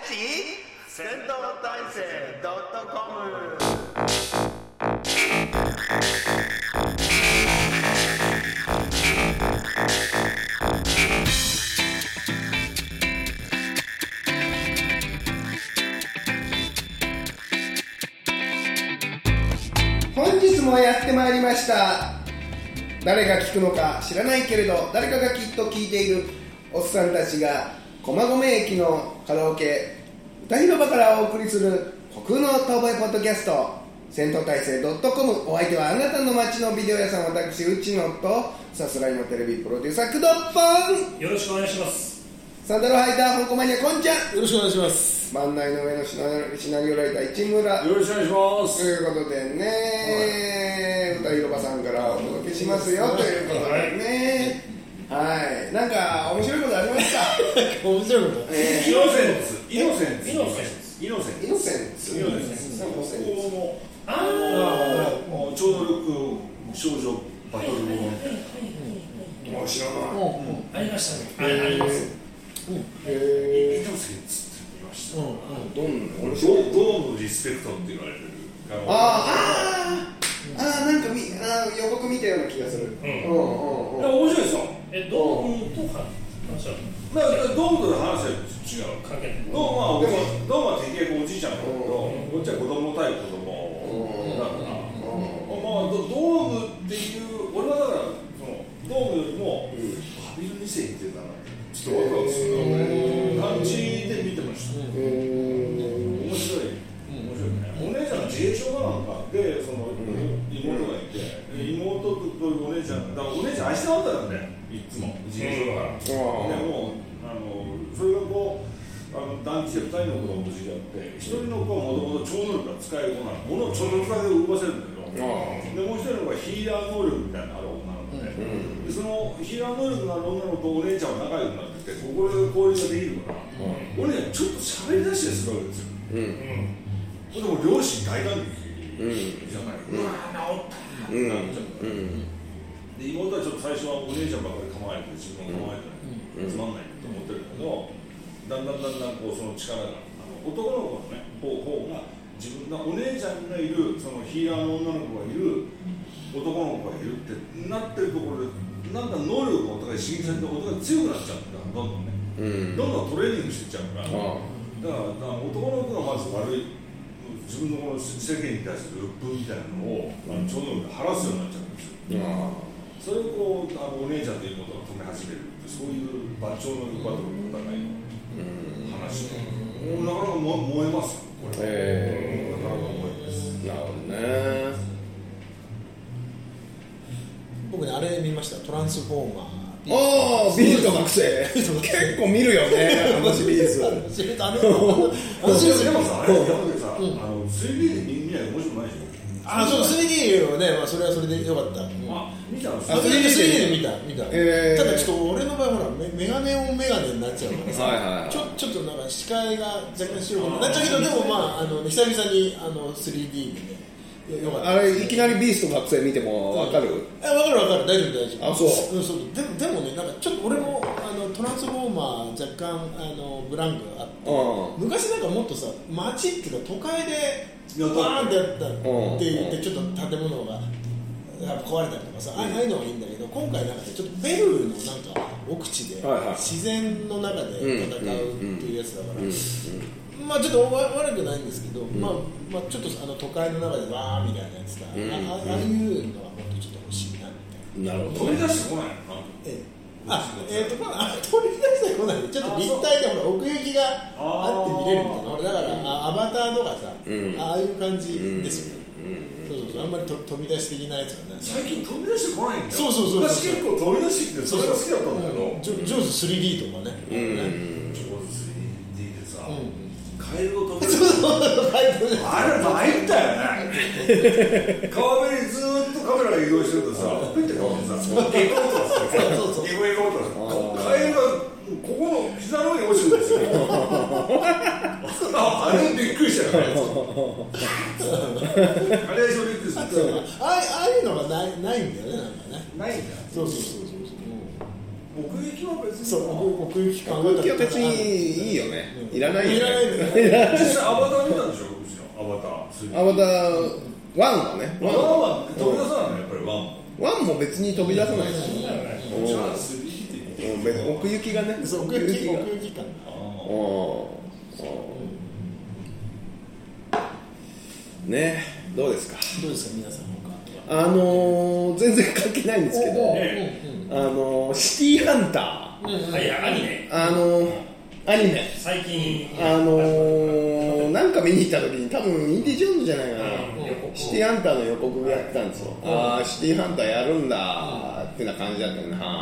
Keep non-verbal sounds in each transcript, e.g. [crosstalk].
チ戦闘体制ドットコム。本日もやってまいりました。誰が聞くのか知らないけれど誰かがきっと聞いているおっさんたちが駒込駅のカラオケ歌広場からお送りする国の遠吠えポッドキャスト戦闘体制 .com お相手はあなたの街のビデオ屋さん私内野とさすらいのテレビプロデューサー工藤ポン。よろしくお願いします。サンダル履いた香港マニアこんちゃん。よろしくお願いします。真ん内の上のシナシナリオライター市村。よろしくお願いしまということでね、歌広場さんからお届けしますよということでね、はい、なんか面白いことありますか、す。[laughs] 面白いこと？えイノセンツ。イノセンツ。イノセンツ。イノセンー、イノセンツ、イノセンツ。イノセンツ。ここもあもう超能力少女バトルも面白いな、あ、ありましたね。ああります。へイノセンツって言いました。うんうん。ー、どんな面白いドドームリスペクトって言われてる？あーあー、あーなんかみあー予告見たような気がする、うん。うんいやう。ん、面白いですよ。え、ドームとか話はだからドームと話は違う。関係ない。ドームはおじでもドームは敵役おじいちゃんだけどこっちは子供対子供だからまあドドームっていう俺はだからそのドームよりもハビル2世ってたな。ちょっとワクワクするな感じで見てましたちゃん。だからお姉ちゃん愛してなかったんだよいつも。自閉症だから。でうん。もあのそれがこうあの団地で2人の子供と知り合って1人の子はもともと超能力が使える子なの。物をちょっとだけ動かせるんだけどでもう1人の子はヒーラー能力みたいなのある女の子で,、でそのヒーラー能力のある女の子とお姉ちゃんは仲良くなっててここで交流ができるから、お姉ちゃんちょっと喋り出してするわけですよ。でも両親大感激じゃない、うわー治ったってなっちゃうから、で妹はちょっと最初はお姉ちゃんばっかり構えて自分を構えて、つまんないと思ってるんだけどだんだんだんだんこうその力があの男の子のね方方が自分がお姉ちゃんがいるそのヒーラーの女の子がいる男の子がいるってなってるところでなんか能力がお互い刺激されてお互い強くなっちゃうんだ。どん。どんね、どんどんトレーニングしていっちゃうから、だから男の子がまず悪い自分のこの世間に対する鬱憤みたいなのを、あの超能力で晴らすようになっちゃうんですよそれをこうあのお姉ちゃんということが止め始めるってそういう馬長のバトルの戦いの？話で、もうなかなかも燃えますよこれ、えなかなか燃えます。ー、なるほどね。僕ね、あれ見ました。トランスフォーマー。ああビーズと学生結構見るよねあのシリーズ。[laughs] あの、シリーズでもさあれ山でさ、あの 3D で見ないと面白くないでしょ？あ、そう、3D をね、まあ、それはそれでよかった。あ見たの？あ 3D で見た、見た。えー。ただちょっと俺の場合ほら、メメガネオンメガネになっちゃうからさ、はいはいはい。ちょちょっとなんか視界が若干白くなっちゃうけど、でもまあ、あの久々にあの 3D でね、よよかった。あれいきなりビースト学生見てもわかる？え分かる分かる。大丈夫大丈夫。あそうんそう。でもでもねなんかちょっと俺もトランスフォーマー若干あのブランクあってう昔なんかもっとさ街っていうか都会でバーンってやったうんって言ってちょっと建物がやっぱ壊れたりとかさ、ああいうのはいいんだけど今回なんかねちょっとペルーのなんか奥地で自然の中で戦うっていうやつだから、まあちょっとわ悪くないんですけど、まあまあちょっとあの都会の中でわーみたいなやつだ、ああああいうのはもっとちょっと欲しいなみたいな。なるほど。飛び出してこないのな？んええあ、えっ、と、まあ、あ取り出してこないで、ちょっと立体で、ほら、奥行きがあって見れるみたいな、俺だから、あアバターとかさ、ああいう感じですよ。そうそうそう、あんまりと飛び出し的なやつはね。最近飛び出してこないんだ。よそうそうそう。昔結構飛び出してきてそれが好きだったんだけどジョジョーズ 3D とかね。上手 3D でさ、カエルを飛び出そうしてそう。そう、書いてるあれ参ったよね。[laughs] 川辺にずカメラが移動してるとさピッて顔にさ行こうとしてそうそう行こう行こうとカエルがここの膝の上に落ちるんですよああれびっくりしたよねあれはそれびっくりするああいうのがないないんだよね、なんかね。ないんだそうそうそうそうそう。奥行きは別にそう奥行き感奥行きは別にいいよねいらないよねいらないです実際アバター見たんでしょアバターアバター1はね。ワン。は飛び出さないの？やっぱりワンも。1も。別に飛び出さないし。じゃあ 3D ってうん別に奥行きがね。奥行きが。奥行き感。うん。ねどうですか？どうですか？皆さん他あのー、全然関係ないんですけど、ねあのー、シティーハンタはいアニメ。ー、あのー、アニメ、最近。あのー、なんか見に行った時に、多分インディ・ジョーンズじゃないかな、シティーハンターの予告やってたんですよ、ああ、シティーハンターやるんだってな感じだったよね、はあは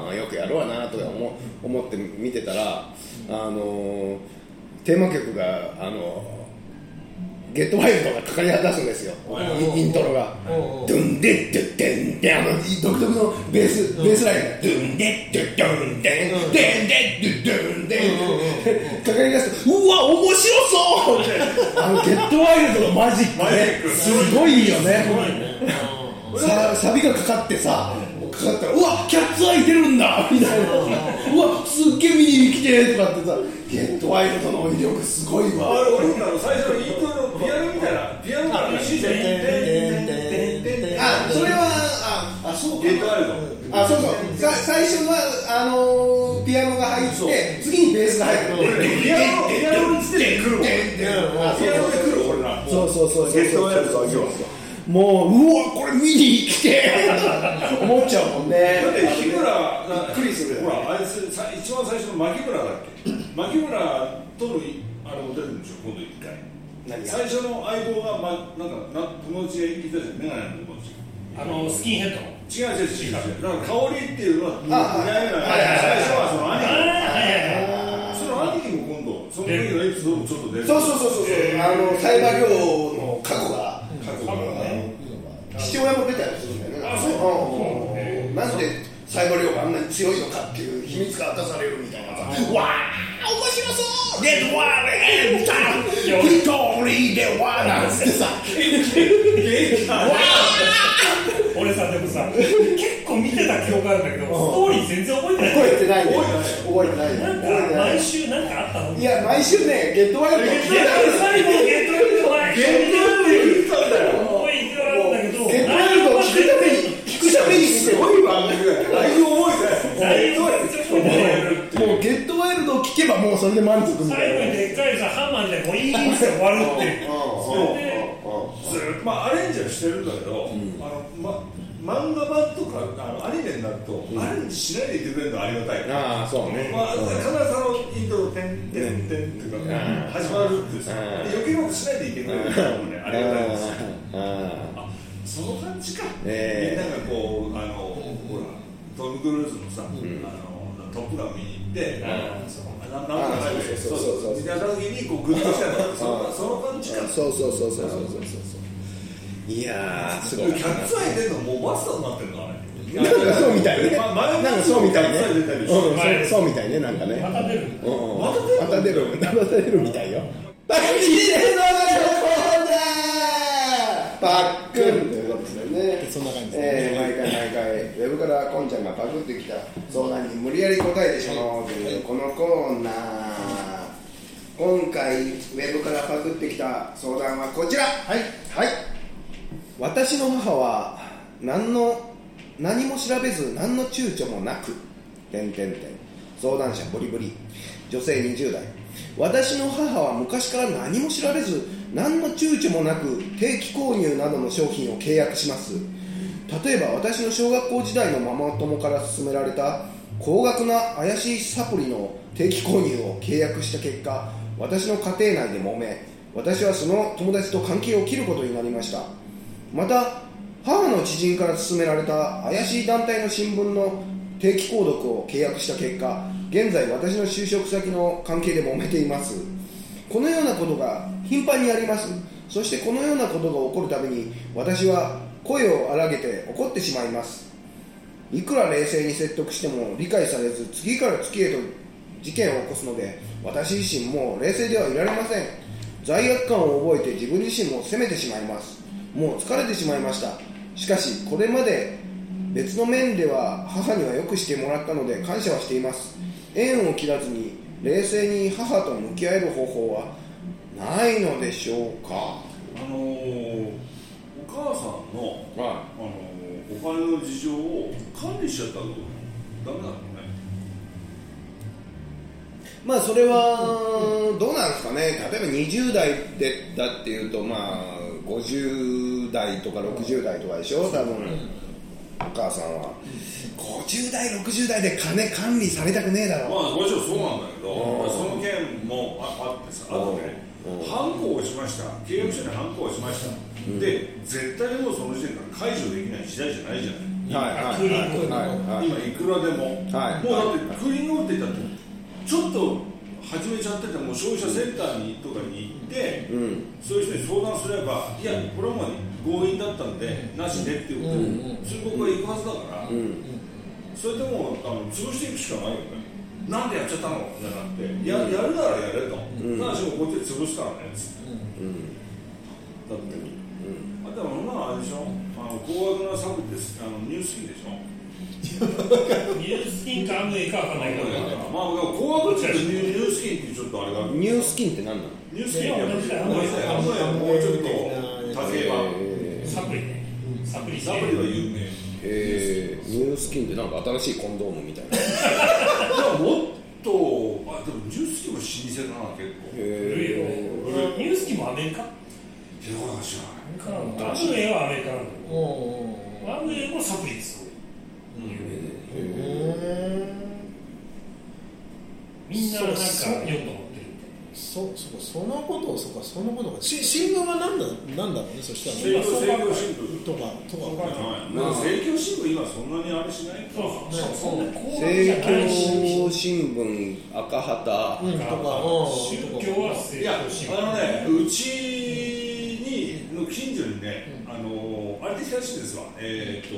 あはあ、よくやるわなとか思思って見てたら、あのー、テーマ曲が、あのーゲットワイルドがかかり出すんですよ、イントロが。ドゥンデッドゥッデンってあの独特のベース、ベースライン。がドゥンデッドゥッドゥンデン。デンデッドゥッドゥンデン。かかり出すとうわ面白そうってあのゲットワイルドのマジックね。すごいよね。さサビがかかってさかかったらうわキャッツアイ出るんだ。みたいな。うわすっげえ見に来てとかってさゲットワイルドの威力すごいあわれ俺あの最初のイントロピアノみたいなピアノがシーンあそれはああそうかゲートワイドあそうそうさ最初はあのーピアノが入って次にベースが入るピアノピアノの時点で来るもんピアノで来る俺らそうそうそうそうゲットワイルドは今日もううわこれ見に来て思っちゃうもんねだって日村びっくりするねほらあいつさ一番最初の牧村だっけ牧村とのあれも出るんでしょ今度一回最初の相棒が、ま、なんかな友達がいたじゃんメガネの友達。あのスキンヘッドの。違う違う違う違う。だから香りっていうのはあ似合えないはいはい最初はその兄貴。はいはいはいその兄貴も今度その時のエピソードもちょっと出る。そうそうそうそう。そうあのサイバー寮の過去が。過去が。父親も出たりするんだよね。あそう。うん。なんでサイバー寮があんなに強いのかっていう秘密が明かされるみたいな。さわあ面白そうレッドワーレンタンビクトリーでわーなんつってさ俺さでもさ結構見てた記憶あるんだけどストーリー全然覚えてない。覚えてないね。覚えてない。なんか毎週なんかあったの？いや毎週ねゲットワイルド。ゲット最後のゲットワイルド。はゲットワイルドだよ。すごいいくらあるんだけど。ゲットワイルドを聞くために聞くためにすごい番組だよ内容覚えてない。内容覚えてないもうゲットワイルドを聞けばもうそれで満足みた最後にでっかいさハンマーみたいなこういいって終わるって。いうそれでずっとまあアレンジはしてるんだけど、あのま漫画版とかあのアニメになると、アレンジしないでいてくれるのはありがたい、ああそうね。まあ、必ずあのイントロ「てんてんてん」っていうか、始まるってさ、うん余計なことしないでいてくれるのもねありがたいですよ。ああその感じか、ええ。みんながこうあのほらトム・クルーズのさ、あのトップガン見に行って、あなないでそうそうそうそうみたいな時にこうグッときたのその感じかあそうそうそう。そうそうそうそう。いやーすごい。キャッツアイ出るのもうマスターになってるのあれ。なんかそうみたいね。なんかそうみたいね。うんそうそうみたいねなんかね。また出るまた出るまた出る。みたいよ。パクチーでのコーナーパックンということですよね。そんな感じですね。えー毎回毎回ウェブからこんちゃんがパクってきた相談に無理やり答えてしまおうというこのコーナー。今回ウェブからパクってきた相談はこちら。はい。はい。私の母は何の何も調べず何の躊躇もなく点点点相談者ボリボリ。女性20代。私の母は昔から何も調べず何の躊躇もなく定期購入などの商品を契約します。例えば私の小学校時代のママ友から勧められた高額な怪しいサプリの定期購入を契約した結果私の家庭内で揉め私はその友達と関係を切ることになりました。また母の知人から勧められた怪しい団体の新聞の定期購読を契約した結果現在私の就職先の関係で揉めています。このようなことが頻繁にあります。そしてこのようなことが起こるたびに私は声を荒げて怒ってしまいます。いくら冷静に説得しても理解されず次から次へと事件を起こすので私自身もう冷静ではいられません。罪悪感を覚えて自分自身も責めてしまいます。もう疲れてしまいました。しかしこれまで別の面では母にはよくしてもらったので感謝はしています。縁を切らずに冷静に母と向き合える方法はないのでしょうか？あのーお母さんの、はあのーお金の事情を管理しちゃったらダメなのね。まあそれはどうなんですかね。例えば20代でだっていうとまあ50代とか60代とかでしょ？多分お母さんは。50代60代で金管理されたくねえだろ。まあもちろんそうなんだけど、うん。その件もああってさ、あとね、うん。ハンコをしました、契約書にハンコをしました、で、絶対もうその時点から解除できない時代じゃないじゃない、はいはい。クーリングはいはい。今、いくらでも、はい。もうだってクーリングって言ったって、ちょっと始めちゃってても、消費者センターにとかに行って、うん。そういう人に相談すれば、いや、これはもう強引だったんで、なしでっていうことで、通告が行くはずだから。うん。それでもうあの潰していくしかないよね。なんでやっちゃったのじゃなくてややるならやれと、ん。ただしもこっちで潰すからね。つってうん。だって、あでもそんなのあれでしょ。あの高額なサブですあのニュースキーでしょ。[laughs] ニュースキンかアムウェイかわかんないけど。まあ高額ってニュースキーってちょっとあれがニュースキンって何なのニュースキーってやっぱりうんもうちょっと高い版えサプリね。サプリサプリは有名。えニュースキンってなんか新しいコンドームみたいな。いやもっとあでもニュースキーも老舗だな結構。古いよね。へニュースキンもアメリカ。いや俺は知らない。アムウェイはアメリカなんだけどアムウェイもサプリです。ごいみんななんか読んそそそのことをそこそのことがし新聞は何だなんだろうねそした政ら教政教新聞とかとか政教新聞今そんなにあれしない？そうそう。そんな高額じゃ政教新聞赤旗。うん。とか宗教はいや政教新聞。あのねうちにの近所にねあのあれできたらしいんですわ。えっと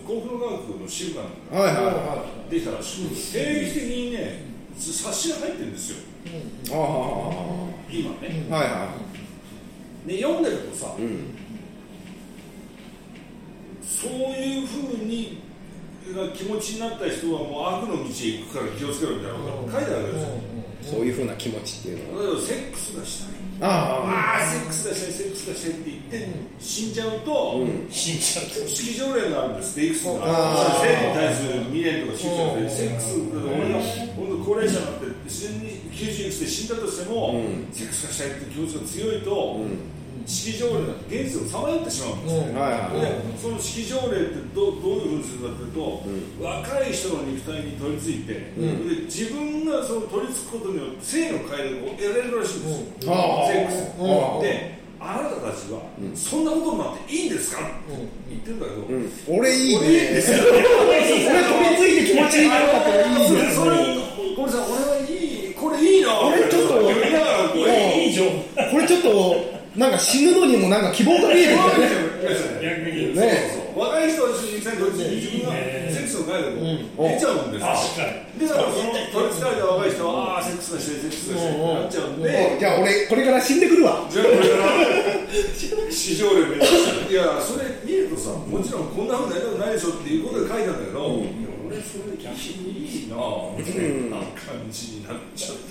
幸福の科学の支部がはいはいはできたらしく定期的にね冊子が入ってるんですよ。いああ。今ね。はいはで読んでるとさいうん。そういうふうにが気持ちになった人はもう悪の道へ行くから気をつけろみたいなことが書いてあるわけですよ。そういうふうな気持ちっていうのは。例えばセックスがしたいあああセックスがしたいセックスがしたいって言って死んじゃうと、死んじゃうと式条例があるんですっていくつか性に対する未練とか宗教でセックス。俺が本当高齢者になって自然に90いくつで死んだとしても、うん。セックスがしたいって気持ちが強いと、式条例が現実をさまよってしまうんですよ、はいはいでその式条例ってどどういうふというと、若い人の肉体に取り付いて、で自分がその取り付くことによって性の快楽を得られるらしいんですよ、セックス、うん。であなたたちは、そんなことになっていいんですか、言ってるんだけど、うん。俺いい俺いいですよ。俺取り付いて気持ちいいなからいいそれねそれこれさ俺はいいこれいいな。俺ちょっと言いいい情報これちょっとなんか死ぬのにもなんか希望が見える逆にね若い人たちに対して自分がセックスの。快楽を出ちゃうんですよでだからその取りつかれた若い人はああセックスがしてセックスがしてってなっちゃうんでじゃあ俺これから死んでくるわじゃあこれから市場レベルいやそれ見るとさもちろんこんなふうになりたくないでしょっていうことで書いてあるんだけど、俺それ逆にいいなみたいな感じになっちゃって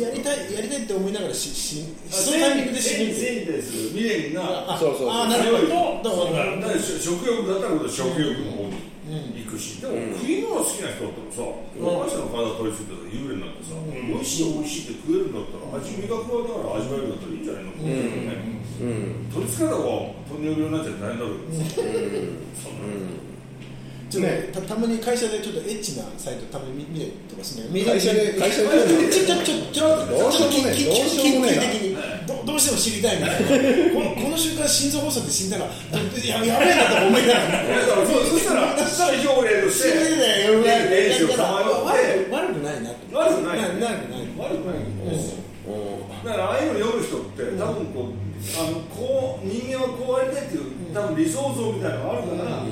ややりたいやりたいって思いながらししその性タイミングで死ぬって性に対す。る未練があそうそう。あなるほど。とそうなるだから食欲だったら食欲の方に行くし、でも食い物好きな人だったらさ若い人の体取り付いてたら幽霊になってさ、美味しい美味しいって食えるんだったら味味覚はだから味わえるんだったらいいんじゃないの？うよね、取り付けた方が糖尿病になっちゃ大変だけどさ、ちょっとたたまに会社でちょっとエッチなサイトたまに見見たりとかしない会社で？会社で？ちょちょちょちょどうしようもないちょどうしようもないな緊急的にどどうしても知りたいみたいなこのこの瞬間心臓発作で死んだらいややべえなと思いながらそしたらって悪くないな。と悪くない。悪くない。悪くない。だからああいうの読む人って多分こうあのこう人間はこうありたいっていう多分理想像みたいなのがあるから、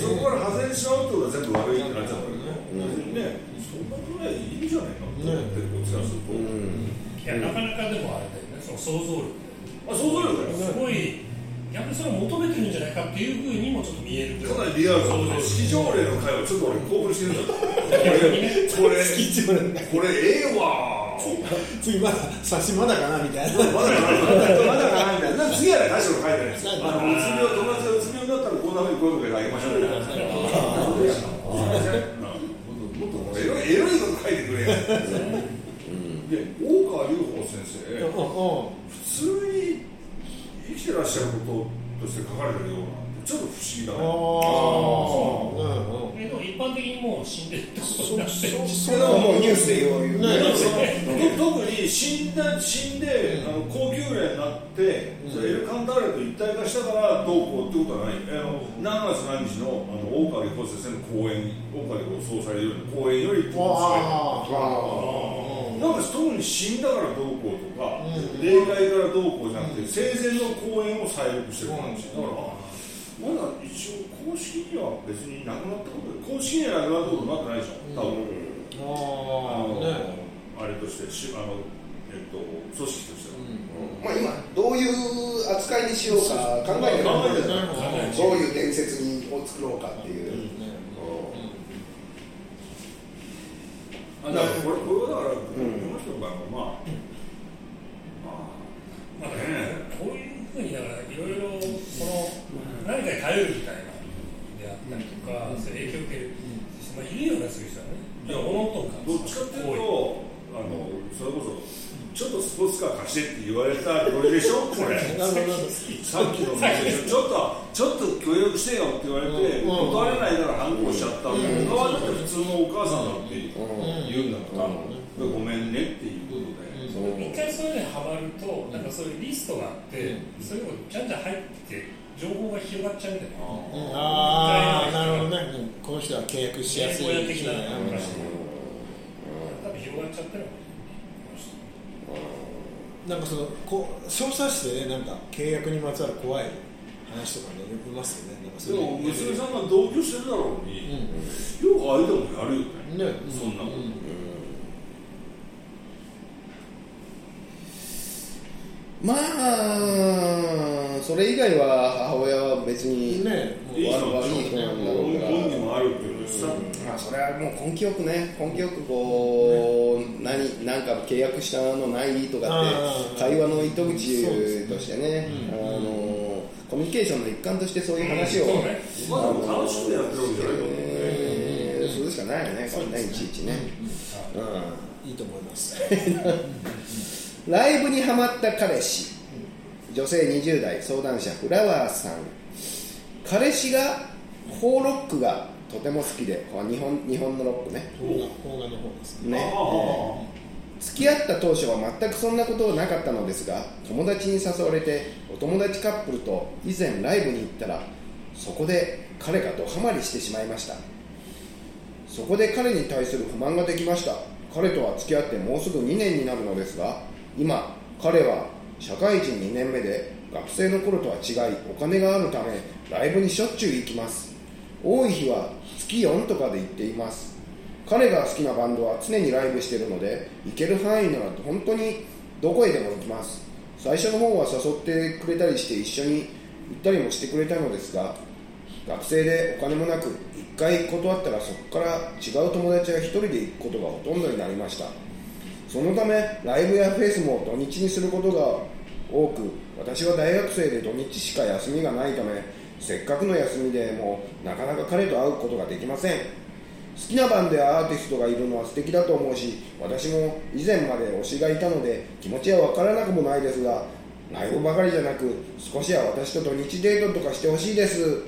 そこから外れてしまうってことは全部悪いってなっちゃうんだけど、別にねそんなぐらいいいんじゃないかって思ってるこっちからすると、いやなかなかでもあれだよねその想像力。あ想像力だよすごい逆にそれを求めてるんじゃないかっていうふうにもちょっと見えるかなりリアルだね式条例の会はちょっと俺興奮してるんだ [laughs] これ式場連これええわ次まだ差しまだかなみたいな。まだかなまだかなみたいな。次はね大将が書いてない。ですあのうつ病友達がうつ病になったらこんなふうに声をかけてあげましょうみたい。[laughs] なもっとエロいエロいこと書いてくれ。よで大川隆法先生普通に生きてらっしゃることとして書かれてるようなちょっと不思議だね。ああえでも一般的にもう死んでるってことになってるそれはもうニュースで言うね。だからその特に死んだ死んであの高級霊になって、それエルカンターレと一体化したからどうこうってことはない、あの何月何日のあの大川理子先生の講演大川理子総裁よりの講演よりってことですねなんか特に死んだからどうこうとか、霊界からどうこうじゃなくて、生前の講演を再録してる感じ、だから、まだ一応、公式には別になくなったこと、公式にはなくなったことになってないでしょ、多分。あのああねあれとして、しあのえっと、組織としては。まあ今どういう扱いにしようか考えてる考えてるどういう伝説にを作ろうかっていう、あだからこれこれはだから、この人がまあ、まあ、まあね、こういうふうにだからいろいろこの何かに頼るみたいなであったりとか、そういう影響を受ける、まあ、いるようなそういう人はね、いや、おのおの感どっちかっていうと、あのそれこそ、ちょっとスポーツカー貸してって言われたノリでしょ、これ。さっきの話でしょちょっと、ちょっと協力してよって言われて、うん断れないから反抗しちゃったんだけど、普通のお母さんだって言うんだから、ごめんねっていう。一回そういうのにハマると、なんかそういうリストがあって、それをじゃんじゃん入って、情報が広がっちゃうんだよね。ああなるほどね。うんこの人は契約しやすい親子的なうん。話多分広がっちゃってるのなんかそのこう小冊子でねなんか契約にまつわる怖い話とかねよく見ますよね。なんかそれでも、娘さんが同居してるだろうに、よく間もやるよね。ね。そんなこと。まあそれ以外は母親は別に、ね悪い人なんだろうから。本人もあるけどさ、まあそれはもう根気よくね根気よくこう何なんか契約したのないとかあっー。て会話の糸口としてねあのコミュニケーションの一環としてそういう話を、そうあ楽しくやってるわけじゃなえーそれしかないよねこれねいちいちね、うん。いいと思います [laughs] ライブにハマった彼氏。女性20代相談者フラワーさん。彼氏がホーロックがとても好きで日本日本のロックね。邦画の方ですね。ね。あ付き合った当初は全くそんなことはなかったのですが友達に誘われてお友達カップルと以前ライブに行ったらそこで彼がドハマりしてしまいました。そこで彼に対する不満ができました。彼とは付き合ってもうすぐ2年になるのですが今彼は社会人2年目で学生の頃とは違いお金があるためライブにしょっちゅう行きます。多い日は月4とかで行っています。彼が好きなバンドは常にライブしてるので行ける範囲なら本当にどこへでも行きます。最初の方は誘ってくれたりして一緒に行ったりもしてくれたのですが学生でお金もなく一回断ったらそこから違う友達が一人で行くことがほとんどになりました。そのためライブやフェスも土日にすることが多く私は大学生で土日しか休みがないためせっかくの休みでもなかなか彼と会うことができません。好きなバンドやアーティストがいるのは素敵だと思うし私も以前まで推しがいたので気持ちは分からなくもないですがライブばかりじゃなく少しは私と土日デートとかしてほしいです。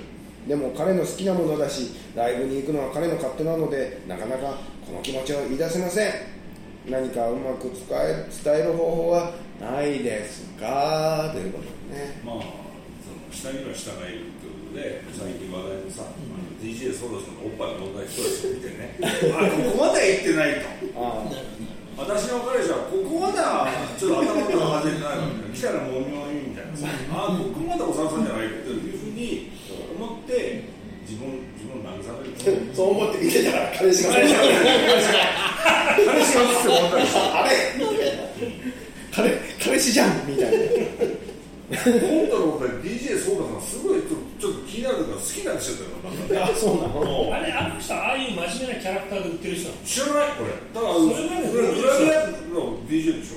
でも彼の好きなものだしライブに行くのは彼の勝手なのでなかなかこの気持ちを言い出せません。何かうまく伝え伝える方法はないですか？ということでね。まあその下には下がいるってことで最近話題のさ、あの DJ ソロスのおっぱい問題ストレスを見てね。あここまで行ってないと。あ私の彼氏はここまではちょっと頭の中外れてないのに来たらもみもみみたいなさ。あここまでおささんじゃないっていうふうに思って自分自分を慰めるそう思って見てたら彼氏が。彼氏が彼氏がって思ったりしてあれみたいな彼彼氏じゃん。みたいな今度のことで DJ ソーダさん。すごいちょちょっと気になるから好きなっちゃったよあそうなのあれあの人ああいう真面目なキャラクターで売ってる人知らないこれだからそれまでグラグラビアの DJ でしょ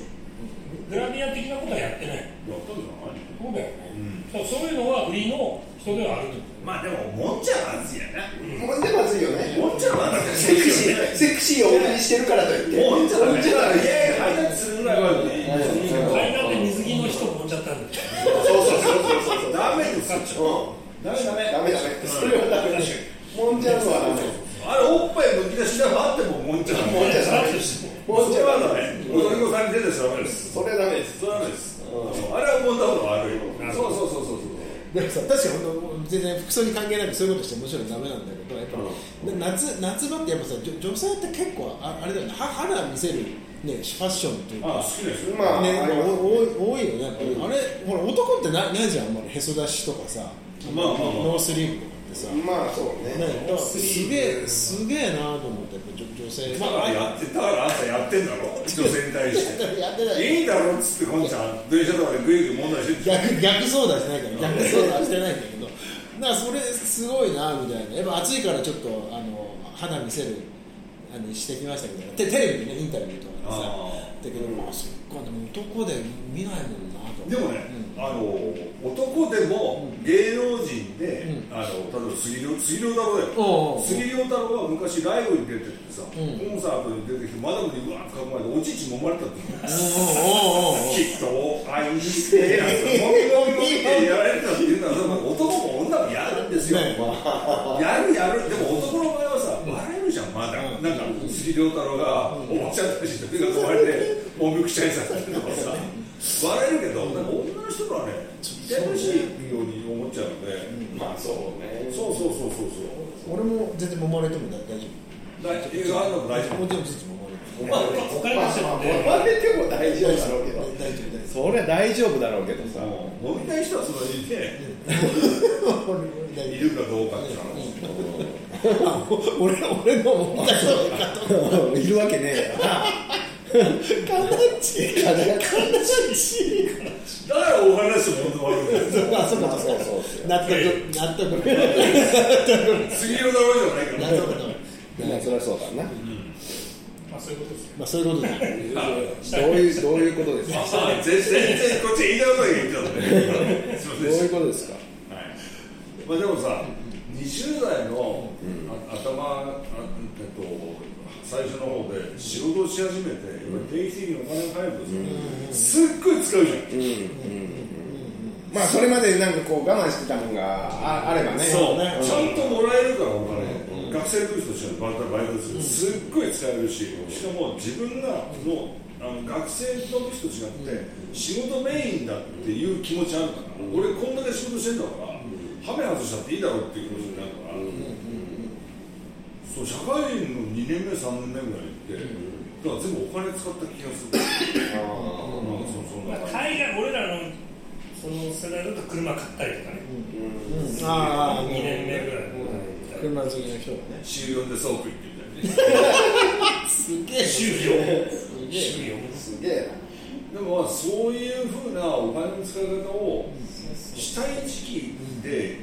グラビア的なことはやってないやったん。じゃないそうだよね、そうそういうのは売りの人ではあると思う。まあでももんじゃまずいやな。もんじゃまずいよね。もんじゃまずいセクシーセクシーを売りにしてるからといって。もんじゃまずいもんじゃまずいいやいや配達するぐらいはいい海岸で水着の人もんじゃったんだよ。そうそうそうそうそう。ダメですよ。うん。ダメダメ。ダメダメ。それはダメもんじゃのはダメ。あれおっぱいむき出しであってももんじゃもんじゃダメだとしてももんじゃはダメ。踊り子さんに出てしダメです。それはダメです。それはダメです。あれは思ったこと悪いそうそうそうそうそうでもさ確かに本当全然服装に関係なくそういうことしてもちろんダメなんだけどやっぱ、夏夏場ってやっぱさ女女性って結構ああれだよね。は肌見せる、ね、ファッションというか。あ好きです。よまあね、ますお多い多いよねやっぱり、あれほら男ってなないじゃんあんまり。へそ出しとかさ、まあまあ。まあノースリーブとかってさ、ね、まあそうね。だからすげえすげえなと思ってやっぱ女女性だから。やってだからあんたやってんだろ。女性に対して。[laughs] やってない。いいだろっつってこんちゃん電車とかでグイグイ問題してる。逆逆相談しないから。逆相談してないんだけど。だからそれすごいなみたいな。やっぱ暑いからちょっとあの肌見せるあのしてきましたけどテテレビでねインタビューとかでさ。あだけどまあそっかでも男で見ないもんなと。でもね、うんあの男でも芸能人で、うん。あの例えば杉良杉良太郎だよ、杉良太郎は昔ライブに出てってさ、うん。コンサートに出てきてマダムにうわーっと囲まれておちち揉まれたって言うおうおうおうおう。きっと愛して [laughs] なんてもみもみもみってやられたっていうのは男も女もやるんですよ、ね。やるやる。でも男の場合はさ笑えるじゃんまだ、うん。なんか杉良太郎がおばちゃんたちに手が込まれてもみくちゃにされてるとかさ笑えるけど、女の人のはねややこしいように思っちゃうので、まあそうね。そうそうそうそうそう。俺も全然揉まれても大丈大映画あるの大丈夫。夫もちろん揉まれても。まあ揉まれても大丈夫だろうけど。大丈夫大丈それは大丈夫だろうけどさ。もう飲みたい人はそのいて夫俺大丈いるかどうかっていうのは夫あ俺俺の揉みたいそうかといるわけねえよ。カナチカナチだからお話も本当悪いんだよあそうかそうかそうそう納得納得杉色だろうじゃないから納得まあそりゃそうだなまあそういうことですまあそういうことだどういうどういうことですか全然全然こっち言いたいことが言っちゃったねどういうことですかはいまあでもさ20代の、あ頭えっと最初の方で仕事をし始めて、やっぱり定期的にお金が入るとさ、すっごい使うじゃん、まあそれまでなんかこう我慢してたもんがああればね。そう、ねちゃんともらえるからお金、学生の時としてバイトバイトする、すっごい使えるし、しかも自分がのあの学生の時と違って、仕事メインだっていう気持ちあるから、俺こんだけ仕事してんだから、ハメ外したっていいだろうっていう気持ちになるから、そう社会人の2年目3年目ぐらいって、だから全部お金使った気がする。なんかそそんなまあ海外俺らのその世代だと車買ったりとかね。ああ2年目ぐらい。車好きの人がね週4で倉庫行ってみたい。なね。すげえ。週4週4すげえでもまあそういうふうなお金の使い方をしたい時期で、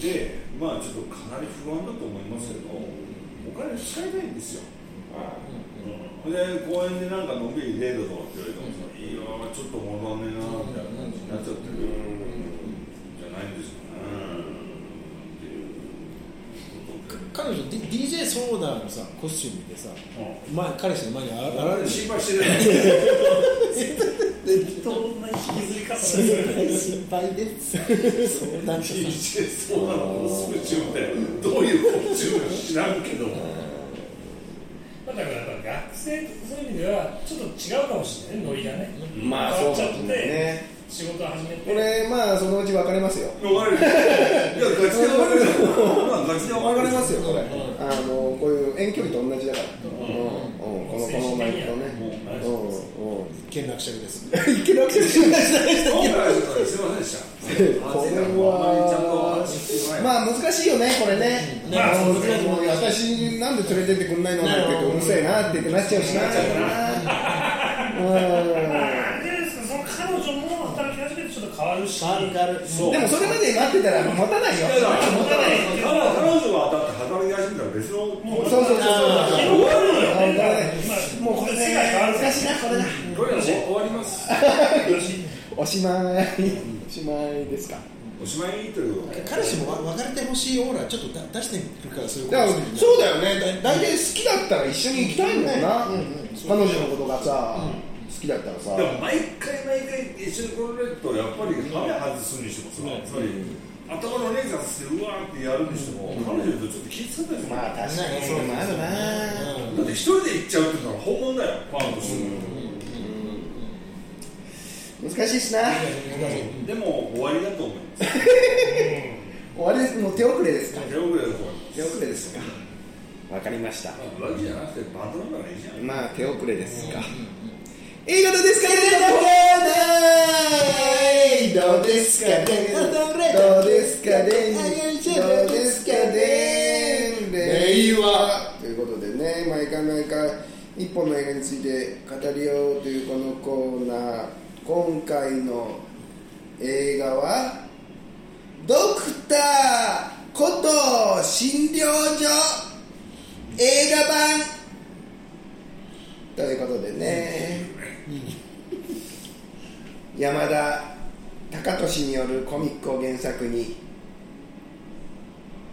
でまあちょっとかなり不安だと思いますけど、お金使いたいんですよ。うん、で公園でなんかのんびりデートとかって言われてもさ、いいよちょっと戻んねえなみたいな感じになっちゃってる、じゃないんですよね。っていうことで彼女 D- DJ ソーダのさコスチュームでさう前彼氏の前にあ現れる。心配してるどんな引きずり方する心配です DJ そうなのコスチュームってどういうコスチュームか知らんけど。だからやっぱ学生とそういう意味ではちょっと違うかもしれないねノリがね。まあそうかもしれないね。仕事を始めて。これまあそのうち分かれますよ。分かるいやガチで分かるじゃんまあガチで分かれますよこれ。あのこういう遠距離と同じだから。うん。うん。このこのマイクとね。うん。うん。見学者です。[laughs] いける。わけですよ。今回は。ちょっとすいませんでしたこれはまあ難しいよねこれね。まあそうですねもう私なんで連れてってくんないの？なんて言ってうるせえなってなっちゃうしなうんなん。でですかその彼女女も働き始めてちょっと変わるし。変わる。変わる。そうでもそれまで待ってたら持たないよ。持たない。彼彼女が当たって働き始めたら別の。もうそうそうそうそう。広がるのよ本当ね。まあもうこれ世界変わる難しいなこれな。これは終わります。おしまい。おしまいですか。おしまいという彼氏も別れてほしいオーラちょっとだ出してくるからそうい。うことそうだよね。だ大体好きだったら一緒に行きたいもんな、彼女のことがさ、好きだったらさ。でも毎回毎回一緒に来られるとやっぱりハメ外すにしてもさ、やっぱり頭のレーザーしてうわーってやるにしても、彼女とちょっと気遣ったりする、まあ確かに。それもあるな、だって一人で行っちゃうっていうのは本物だよ。ファンとして難しいっすな、でも終わりだと思います。終わりですもう手遅れですか。手遅れだと思います。手遅れですか。わかりました。浮気じゃなくてバンドナンバーがいいじゃん。まあ手遅れですか、A 型ですかねどうですかねどうですかね。どうですかね。令和ということでね。毎回毎回一本の映画について語りようというこのコーナー今回の映画はドクターこと診療所映画版ということでね、山田貴俊によるコミックを原作に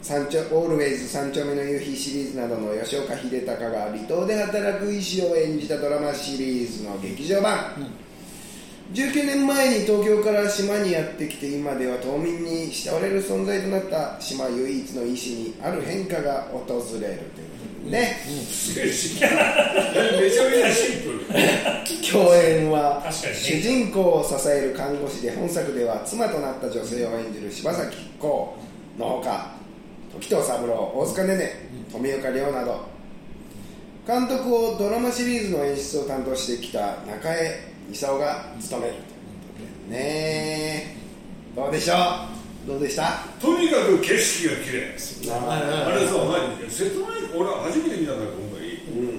三丁オールウェイズ三丁目の夕日シリーズなどの吉岡秀隆が離島で働く医師を演じたドラマシリーズの劇場版、19年前に東京から島にやってきて今では島民に慕われる存在となった島唯一の医師にある変化が訪れるというね、めちゃめちゃシンプル共演は主人公を支える看護師で本作では妻となった女性を演じる柴咲コウのほか時藤三郎大塚寧々富岡亮など監督をドラマシリーズの演出を担当してきた中江功が務めるということでね。どうでしょう？どうでした？とにかく景色が綺麗。あれさ何瀬戸内海俺は初めて見たんだけど今回、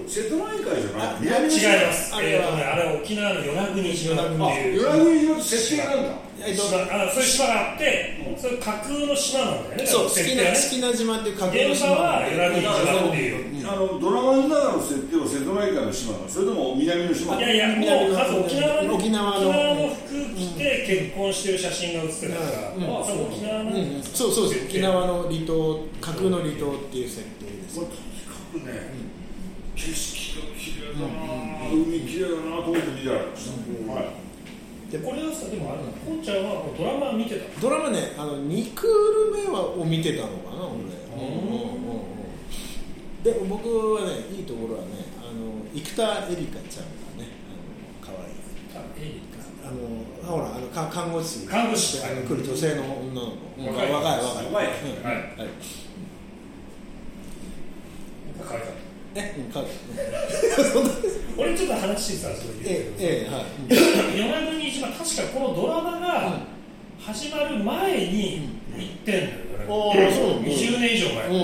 瀬戸内海じゃない。南の違います。あれはえーとねあれは。沖縄の与那国島ってあいう。与那国島って設定なんだ。えっと島。あそういう島があって、それ架空の島なんだよね。そう好きな好きな島っていう架空の現場は与那国島。っていうあのドラマの中の設定は瀬戸内海の島なのそれとも南の島いやいやもうまず沖縄の。沖縄の服着て結婚してる写真が写ってたから、うん。まあそう沖縄の、うん。そうそうです。沖縄の離島架空の離島っていう設定です。これとにかくね、景色が綺麗だな、海綺麗だなと思って見てら。れました、はい。でこれはさでもあれだこんちゃんはドラマ見てたドラマねあの2クール目はを見てたのかな俺、うん。うんうんうんでも僕はねいいところはねあの生田絵梨花ちゃんがねあの可愛い。あエリかあのほらあのか看護師。看護師あの来る女性の女の子、若い。若い若い。若い。うん。はい。はい。えうん可愛いた。[laughs] 俺ちょっと話さそれ言うけどええええはい与那国島確かこのドラマが始まる前に行ってんだよ。う20年以上前、うんうん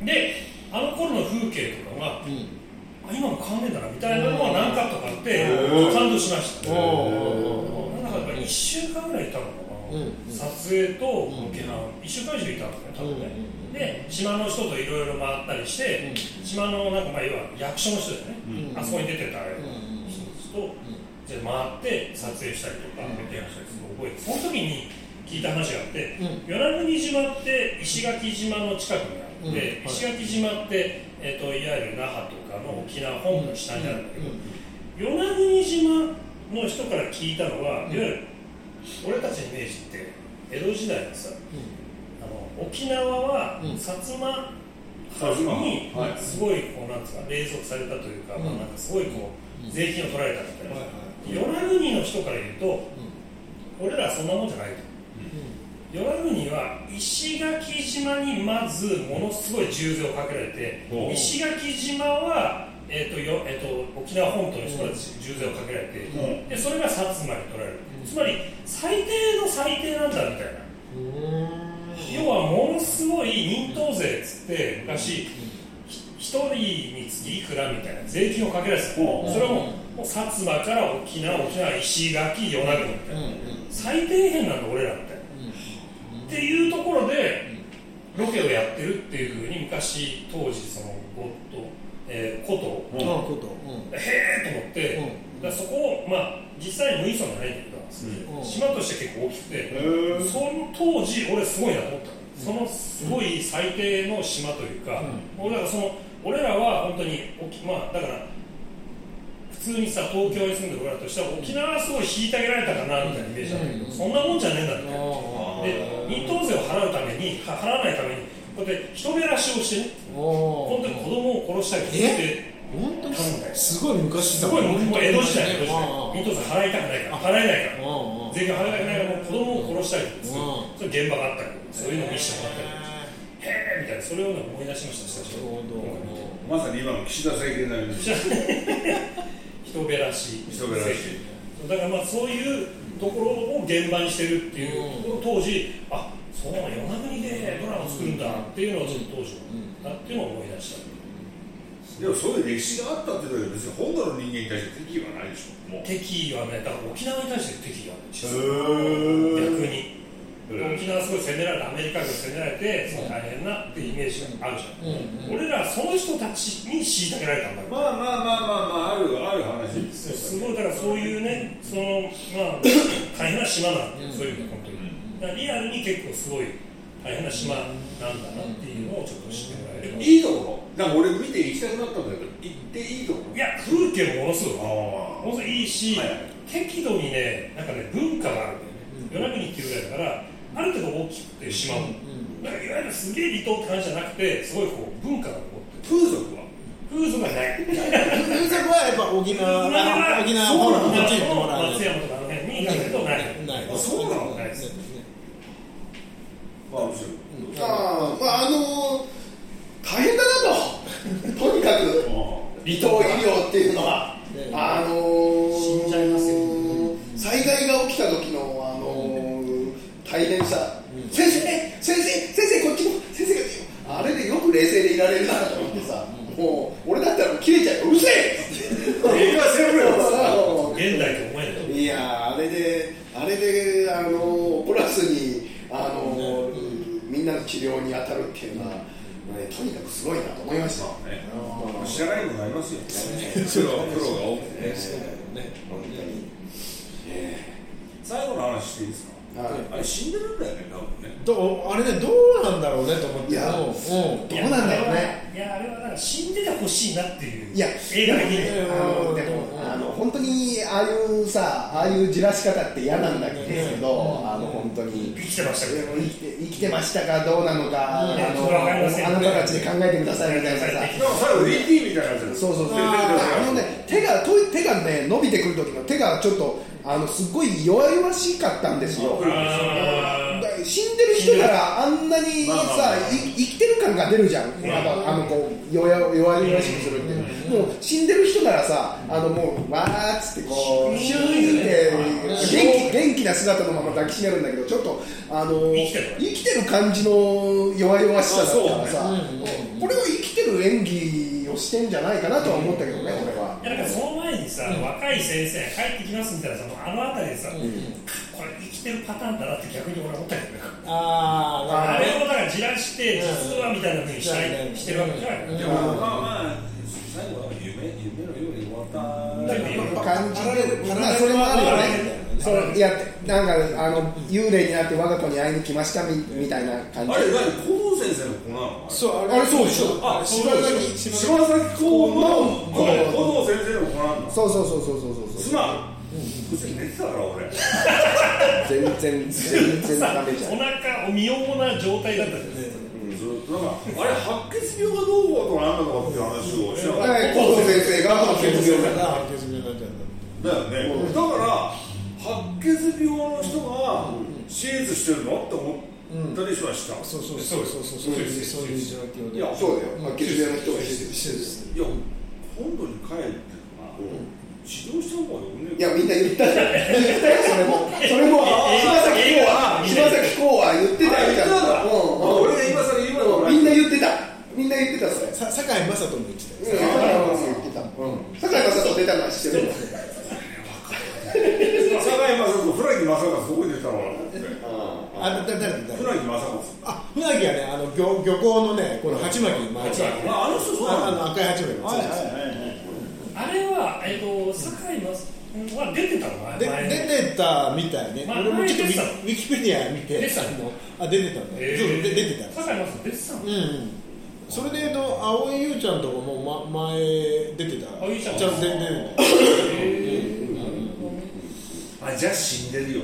うん。であの頃の風景とかが、うんあ今も変わんねえんだなみたいなのは何カットかあって感動しました、おなんかやっぱり1週間ぐらいいたのかな、うん。撮影と沖縄、1週間以上いたんだね多分ね、で島の人といろいろ回ったりして、島のなんかまあ要は役所の人だよね、あそこに出てた人と、じゃあ回って撮影したりとか提案したりするのを覚えてその時に聞いた話があって、与那国島って石垣島の近くにあって、石垣島って、えー、といわゆる那覇とかの沖縄本部の下にあるんだけど、与那国島の人から聞いたのは、いわゆる俺たちのイメージって江戸時代のさ、あの沖縄はうん。薩摩薩摩にはい。すごいこうなんですか隷属されたというか、まあ、なんかすごいこう税金を取られたみたいな、与那国の人から言うと、俺らはそんなもんじゃないと。与那国は石垣島にまずものすごい重税をかけられて、石垣島は、えーとよえー、と沖縄本島の人たち重税をかけられて、う。んでそれが薩摩に取られる、つまり最低の最低なんだみたいな。要はものすごい忍冬税っつって昔、ひ一人につきいくらみたいな税金をかけられてそれはもう薩摩から沖縄沖縄石垣与那国みたいな、うん最底辺なんだ俺らみたいな、っていうところでロケをやってるっていうふうに昔当時そのゴッド、えー、ことうん。へえと思って、うんだそこをまあ実際無依存じゃないんだけど、うん。島として結構大きくて、へその当時俺すごいなと思ったそのすごい最低の島というか、俺だからその俺らは本当に沖まあだから普通にさ東京に住んでる俺らとしては沖縄はすごい引いてあげられたかなみたいなイメージなんだけど、そんなもんじゃねえんだって、で日当税を払うためには払わないためにこうやって人減らしをしてねお本当に子供を殺したりして本当にすごい昔すごいもう江戸時代江戸時代。あ日当税払いたくないから払えないから。あ税金払いたくないからもう子供を殺したりとかする。うん。そういう現場があったりそういうのを見せてもらったりへえみたいな。それをね思い出しました久しぶりに。まさに今の岸田政権なりに [laughs] 人減らし人減らし。だからまあそういうところを現場にしてるっていうところ当時あそうなの与那国でドラマ作るんだっていうのをちょっと当時だっていうのを思い出した。でもそういう歴史があったっていうだけで別に本土の人間に対して敵意はないでしょもう。敵意はねだから沖縄に対して敵意があるんですよ。逆に沖縄すごい攻められてアメリカ軍攻められてその大変なっていうイメージがあるじゃん、俺らその人たちに虐げられたんだよまあまあまあまあまああるある話。すごいだからそういうねそのまあ大変な島なんだ。よ、そういう意味で本当に。リアルに結構すごい大変な島なんだなっていうのをちょっと知ってもらえれば。いいいところ。なんか俺見て行きたくなったんだけど行っていいとこ？ろや風景もものすごい。あものすごいいいし、はい適度にねなんかね文化があるんだよね。与那国っていうぐらいだからある程度大きくて島も、だからいわゆるすげえ離島って感じじゃなくてすごいこう文化が残ってる。風俗は？風俗がない風俗はやっぱ沖縄あ沖縄本土こっちに行ってもらう松山とかあの？辺に行かないとないないあそうなのないですまあまああの大変だなと。とにかく離島医療っていうのは、治療に当たるっていうのは、ね、とにかくすごいなと思いました。よね知らないのがありますよね。プロプロが多くて。ね。本当に最後の話していいですか？はい。あれ死んでるんだよね多分ね。どうあれねどうなんだろうねと思ってどうなんだろうね。いやあれはなんか死んでてほしいなっていういや映画的にあのでもあの本当にああいうさああいうじらし方って嫌なんだけど、あの本当に。生きてましたけど生きて生きてましたかどうなのか、うん。あのあなたたちで考えてくださいみたいなさ。そうそうそうああのね手がと手がね伸びてくる時の手がちょっとあのすごい弱々しかったんですよ。死んでる人ならあんなにさ、い生きてる感が出るじゃん、あのあのこう弱々弱々しくするって、もう死んでる人ならさあのもうわーっつってこうシューンって元気元気な姿のまま抱きしめるんだけどちょっとあの生きてる感じの弱々しさだったからさ、これは生きてる演技をしてんじゃないかなとは思ったけどね、俺は。いやなんかその前にさ、若い先生帰ってきますみたいなさもうあの辺りでさ、これ生きてるパターンだなって逆に俺は思ったけどね。ああれをだからじらして実はみたいなふうにしたい、うん。してるわけじゃない、でもまあまあ最後は夢夢のように終わった。感じで、まあ、それもあるよね。そういやなんかあの幽霊になって我が子に会いに来ましたみみたいな感じ。あれ何？高藤先生の子なの？そうあれ。そうでしょ。あ柴崎島崎公のの高藤先生の子なんだ。そうそうそうそうそうそうすまんうち寝てたから俺。全然全然ダメじゃおん腹を身重な状態だったじゃないですかずっとなんかあれ白血病がどうとかなんだとかっていう話をしなかったはい高藤先生が白血病だあ血病になっちゃうんだだよね、だから白血病の人が手術してるのって思ったりしました、そうそうそうそうそうそうそういう状況でいやそうだよ白血病の人が手術してるいや本土に帰るっていうのは、治療した方がよくねいやみんな言ったじゃん言ったよそれもそれも柴咲コウは柴咲コウは言ってたよちゃんとうんうん俺が今更言うのはみんな言ってたみん。な言ってたそれさ堺雅人ものは知ってる坂井正人船木正和そこに出たあだだ誰だ。誰船木正和あ船木はねあの漁漁港のねこの鉢巻き巻い。てああの人そうなのああの赤い鉢巻きあれは、えっと、堺雅は出てたのかなで出てたみたいね、まあ俺もちょっとウィキペディア見て出てたの。あのあ出てたんだ、出てた。堺雅出てたの。うんうんそれで言うと蒼井優ちゃんとかも、ま、前出てた。蒼ちゃんちゃんと出てあじゃあ死んでるよ。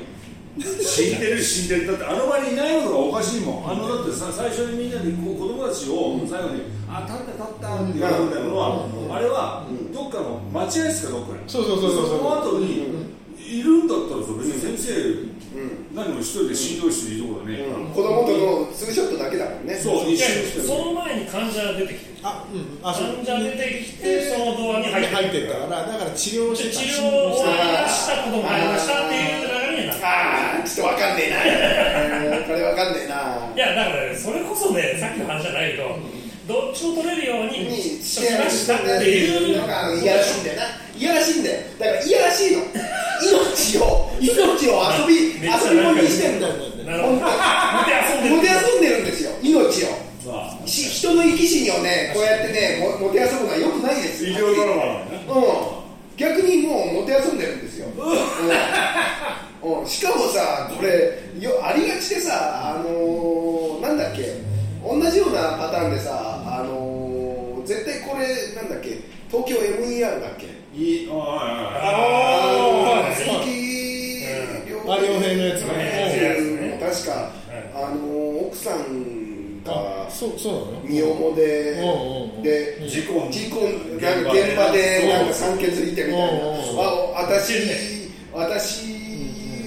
死んでる死んでる。だってあの場にいないのがおかしいもん。あのだってさ最初にみんなでこう子供たちを最後に「あ立った立った」って言われるみたいなのはあれはどっかの待合室かどっかにそうそうそうそう。その後にいるんだったらさ別に先生何も一人で診療室にいることはね。えから子供とのツーショットだけだもんね。そう一緒。にしてるその前に患者が出てきてあうんあそう。患者出てきてそのドアに入って入ってったからだから治療でしてた。治療をした子供がいましたっていう流れになった。ああちょっとわかんねえな。[laughs] これわかんねえな。いやだからねそれこそねさっきの話じゃないけどどっちも取れるようににしましたっていうのがいやらしいんだよな。いやらしいんだよ。だからいやらしいの。命を命を遊びめっちゃ遊び物にしてんのなる。ほど本持当て遊んでる。持て遊んでるんですよ。命を。まあ。し人の生き死にをねこうやってねももてあそぶのはよくないですよ。医療ドラマなんだ。ねうん。逆にもうもてあそんでるんですよ、[laughs] うん。うん、しかもさこれよありがちでさあのーなんだっけ同じようなパターンでさあのー絶対これなんだっけ東京 MER だっけ？いい。あああ良平のやつねも確かあのー奥さんがあそうそうなの身重でで事故事故現場でなんか酸欠いてみたいなあ私私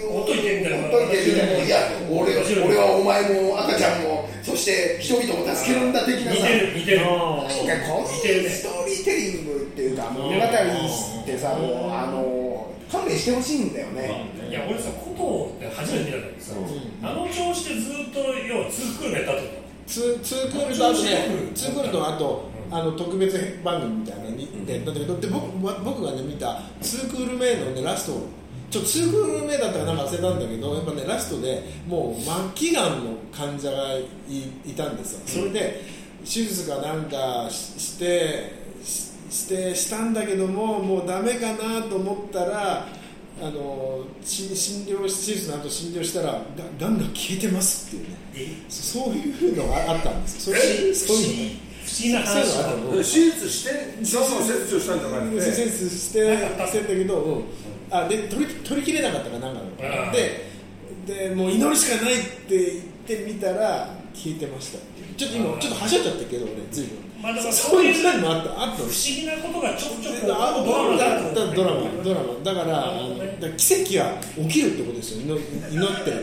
ほっといてみたいなほっといてみたいないや俺俺はお前も赤ちゃんもそして人々を助けるんだ的な似さ似てるなんかストーリーテリングっていうか物語ってさもうあの勘弁してほしいんだよね。いや俺さ琴って初めて見たんだけどさあの調子でずっと要はツークールメタとツーツークールとあとねツークールとあとあの特別番組みたいなのにでだけどで僕僕がね見たツークール目のねラストちょツークール目だったかなんか忘れたんだけどやっぱねラストでもう末期がんの患者がいいたんですよ。それで手術かなんかししてししてしたんだけどももうダメかなと思ったらあのし診療手術の後診療したらががんが消えてますっていうね。え？そういうのがあったんですよ。そえ？れそういうの不思議。な話。そういうのあったの。手術してその切除したんじゃなくて先生してしてんだけど、うんあで取り取りきれなかったかなんかででもう祈るしかないって言ってみたら消えてましたちょっと今ちょっとはしゃっちゃったけど俺ずいぶんまあだからそういうのもあったあった不思議なことがちょくちょドラマだだだドラマドラマ。だからあのだから奇跡は起きるってことですよ。祈祈ってる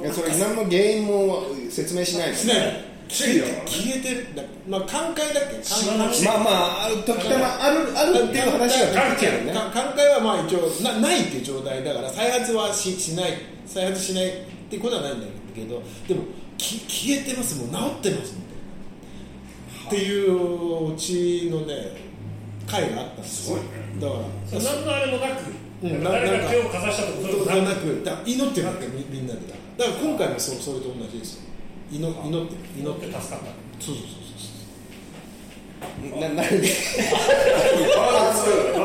いやそれ何の原因も説明しない。のしない消えてる。だまあ寛解だっけ？まあまあある時たまあるあるっていう話は聞くけどね。か寛解はまあ一応なないっていう状態だから再発はししない。再発しないってことはないんだけどでもき消えてます。もう治ってますみたいなっていううちのね回があったんですよ。だから何のあれもなく、うん誰が手をかざしたとかそうなくだ祈ってるわけみみんなでだから今回もそうそれと同じですよ。祈祈ってる。祈祈ってて助かった。[laughs] そうそうそうななんで？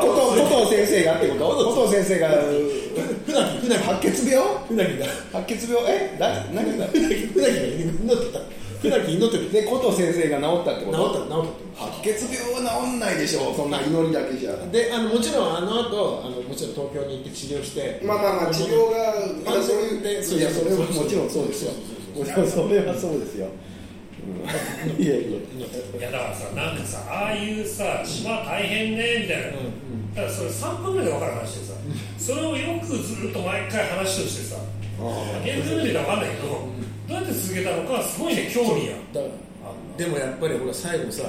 ことこと先生がってこと？こと先生が。[laughs] 船木船木。白血病？船木が。白血病？え？だ何だ船木船木が祈ってた船木祈ってる。でこと先生が治ったって治ったこと治った。白血病は治んないでしょそんな祈りだけじゃ。であのもちろんあの後あのもちろん東京に行って治療して。まあまあまあ治療がまあそういうでいやそれはもちろんそうですよ。それはそうですよ。うん。いやいやいやだからさなんかさああいうさ島大変ねみたいな、だからそれ3分目で分かる話でさそれをよくずっと毎回話としてさ現状で分かんないけどどうやって続けたのかすごいね興味や。でもやっぱりほら最後さ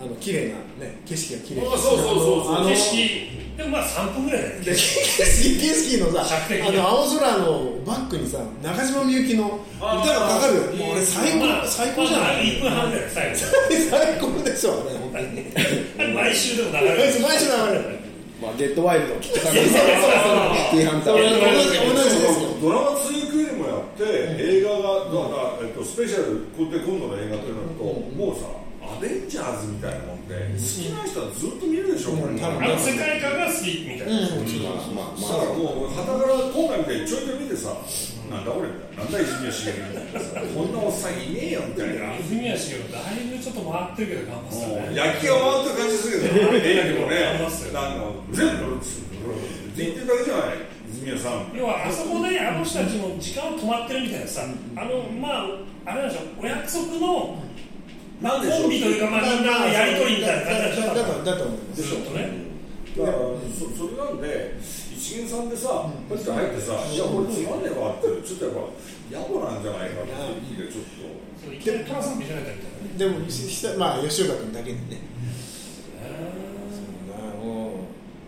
あの綺麗なね景色が綺麗あそうそうそうそう。あの景色。でもまあ3分ぐらいだよ景色景色のさあの青空のバックにさ中島みゆきの歌がかかるもう俺最高、まあ最高じゃまあない、1分半ぐらい最後。[laughs] 最高でしょあれ本当に。[laughs] 毎週でも流れる。毎週流れるまあ、ゲットワイルドを聞くためにシティーハンタードラマ追もやって、映画がだから、えっと、スペシャルこで今度の映画というのと、もうさアベンジャーズみたいなもんで、好きな人はずっと見るでしょ、これ、多分あの世界観が好きみたいな、まあまさあもうはたから今回みたいにちょいちょい見てさなんだこれみたいななんだ泉谷しげるみたいなさこんなおっさんいねえよみたいな。泉谷しげるだいぶちょっと回ってるけど頑張ってたね焼きが回ってる感じするけどええけどねありますよなんか全部言ってるだけじゃない。泉谷さん。要はあそこであの人たちの時間を止まってるみたいなさ、あのまああれなんでしょうお約束のなんでしょう。コンビというかまあみんなのやりとりみたいな感じでしょだ。だだと思います。ずっとね。だからそそれなんで一元さんでさパッて入ってさ「いやこれつまんねえわ」ってちょっとやっぱ野暮なんじゃないかって聞いてちょっと。いきなり寅さん見せられたみたいでもししたまあ吉岡君だけにねも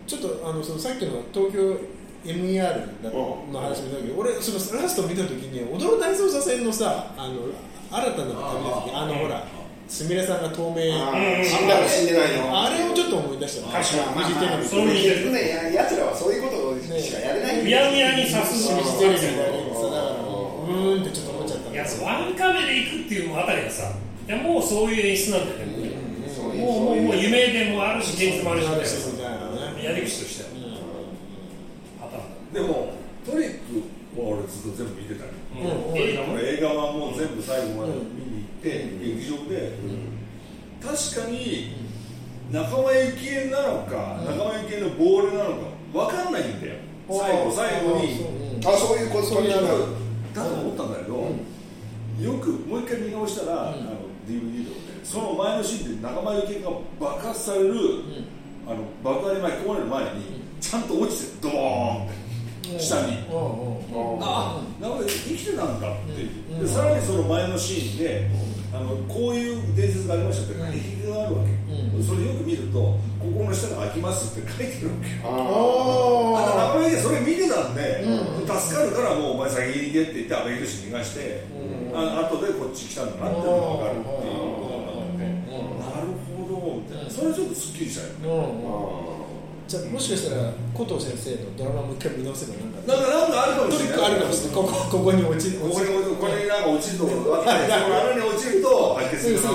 うちょっとあのそのさっきの東京 MER の話もだけど俺そのラスト見た時に「踊る大捜査線」のさあの新たな旅の時あのほらすみれさんが透明ああ死んだか死んでないのれをちょっと思い出したの。確かに。フジテレビそう結局ね。ややつらはそういうことしかやれない。んうだよやむやにさすフのジテレビのやりさだからもううーんってちょっと思っちゃったんいやワンカメで行くっていうのあたりがさいやもうそういう演出なんだよねもうもうもう夢でもあるし現実もあるしやり口として。はパターンでもトリックは俺ずっと全部見てたよ。うん。映画はもう全部最後まで見て、劇場で、確かに仲間由紀恵なのか、仲間由紀恵のボールなのか分かんないんだよ。最後最後に。あそう。いうことになる。だと思ったんだけど、よくもう一回見直したら、あの DVD とかで。その前のシーンで仲間由紀恵が爆発される、あの爆破に巻き込まれる前にちゃんと落ちてドーンって下に。うん。うん。うん。あな生きてたんだってでさらにその前のシーンであのこういう伝説がありましたって壁画があるわけ、それよく見るとここの下が開きますって書いてるわけよ。おだから中井でそれ見てたんで、助かるからもうお前先に行けって言ってアベイルシ逃がして、あ後でこっち来たんだなっていうのが分かるっていうことなんだって、なるほどみたいな。それはちょっとすっきりしたよじゃあもしかしたら古藤先生のドラマもう一回見直せばなんか。なんかなんかあるかもトリッしれない。クあるかもしれない。ここここに落ちるここにここになんか落ちるところがあって、その穴に落ちると白血の治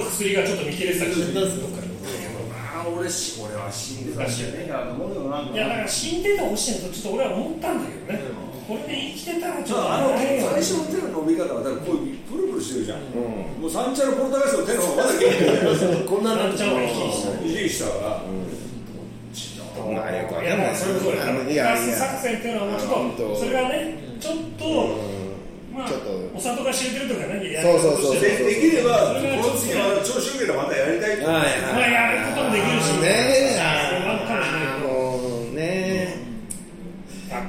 る薬がちょっと見切れてたりして俺し、俺は死んでたしね。いやだから死んでてほしいなとちょっと俺は思ったんだけどね、これで生きてたらちょっとあの最初の手の伸び方はだからこういうしてるじゃん。もう三茶のポルタガストの手の方がまだ元気だよ。こんななんちゃんは生き生きしたから。まあよくわないそれぞれあのいプラス作戦っていうのはもうちょっとそれがねちょっとまあちょっと。お里が知れてるとかねやそうそうそうり方としてでできれば、この次また調子よければまたやりたいって。はいまあやることもできるし。ね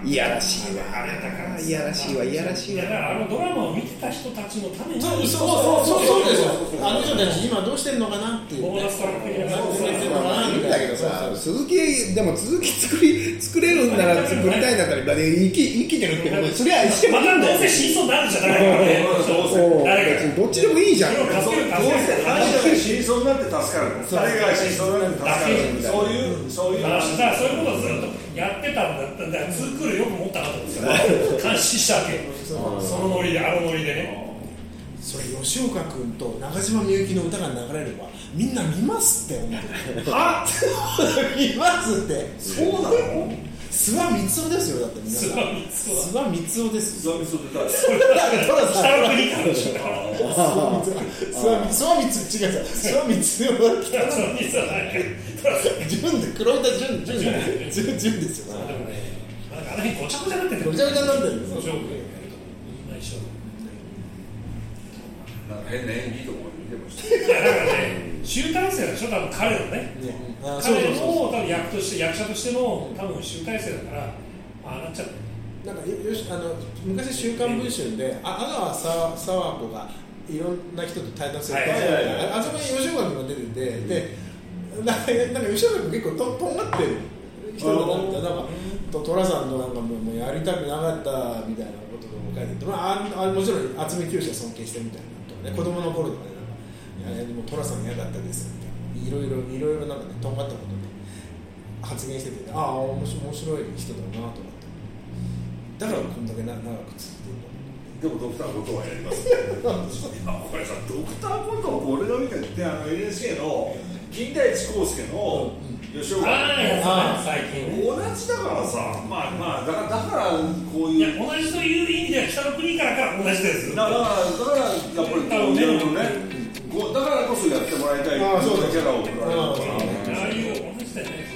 いやらしいわあれだからいやらしいわいやらしいわ。だからあのドラマを見てた人たちのために。そうそうそうそうですよあの人たち今どうしてんのかなっていう。ボーナストラック的なだけどさ続きでも続き作り作れるんなら作りたいんだったらだって [laughs] 生き生きてるってことそれはしてもまたどうせ死にそうになるじゃないからねそう。誰か別にどっちでもいいじゃん。どうせ話だけ死になって助かる。誰が死にそうになって助かる。そういう、そういう。だからそういうことをずっだったらツークールよく持ったなと思ってよ監視したわけよそのノリであのノリでねそれ吉岡君と中島みゆきの歌が流れればみんな見ますって思ってるは？見ますって。そうなの？諏訪光雄ですよだって皆さん。諏訪光雄諏訪光雄です。よザミソって誰だから北の国からでしょ諏訪光雄。[laughs] 諏訪光雄違う諏訪光雄は北の国じゃない純で黒板純純純純ですよの辺ごちゃごちゃになってるごちゃごちゃになってるんですよ。ジョークやるとなんか変な演技とか見てました。だからね集大成でしょ多分彼のね。あそう彼そうそうの多分役として役者としての多分集大成だからああなっちゃってなんかよしあの昔「週刊文春で」あ阿川さ沢子がいろんな人と対談するはいはいはいはいああそこに吉岡君が出てて、でなんかなんか吉岡君結構ととんがってる人だったなんかと寅さんのなんかもうもうやりたくなかったみたいなこととかも書いてて、まあ、ああもちろん渥美清は尊敬してみたいなとかね。子供の頃とかねなんかいやでも寅さん嫌だったですみたいな。いろいろいろいろなんかねとんがったことで発言してて、ね、ああ面白面白い人だなと思って。だからこんだけな長く続いてるんだ。でもドクターコトーはやります [laughs] 今これさドクターコトー俺が見たってあの NHK の金田一耕助の吉岡ああやつあ最近同じだからさ。まあまあだからだからこういやいう同じという意味では北の国からから同じです。だからだからやっぱりこういうのね。こうだからこそやってもらいたい。ああそうだ。キャラを送られるああああいう同じだよね。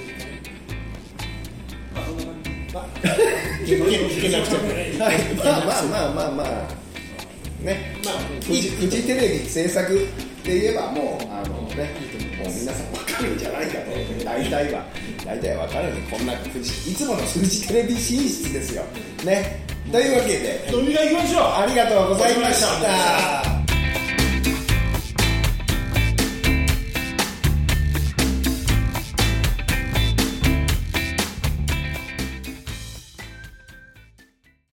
けけけなくちゃはい、まあまあまあまあまあね、まあフジフジテレビ制作って言えばもうあのねもう皆さん分かるんじゃないかと。大体は。大体分かるんでこんなフジいつものフジテレビ進出ですよ。ね。というわけで。飲み会行きましょう。ありがとうございました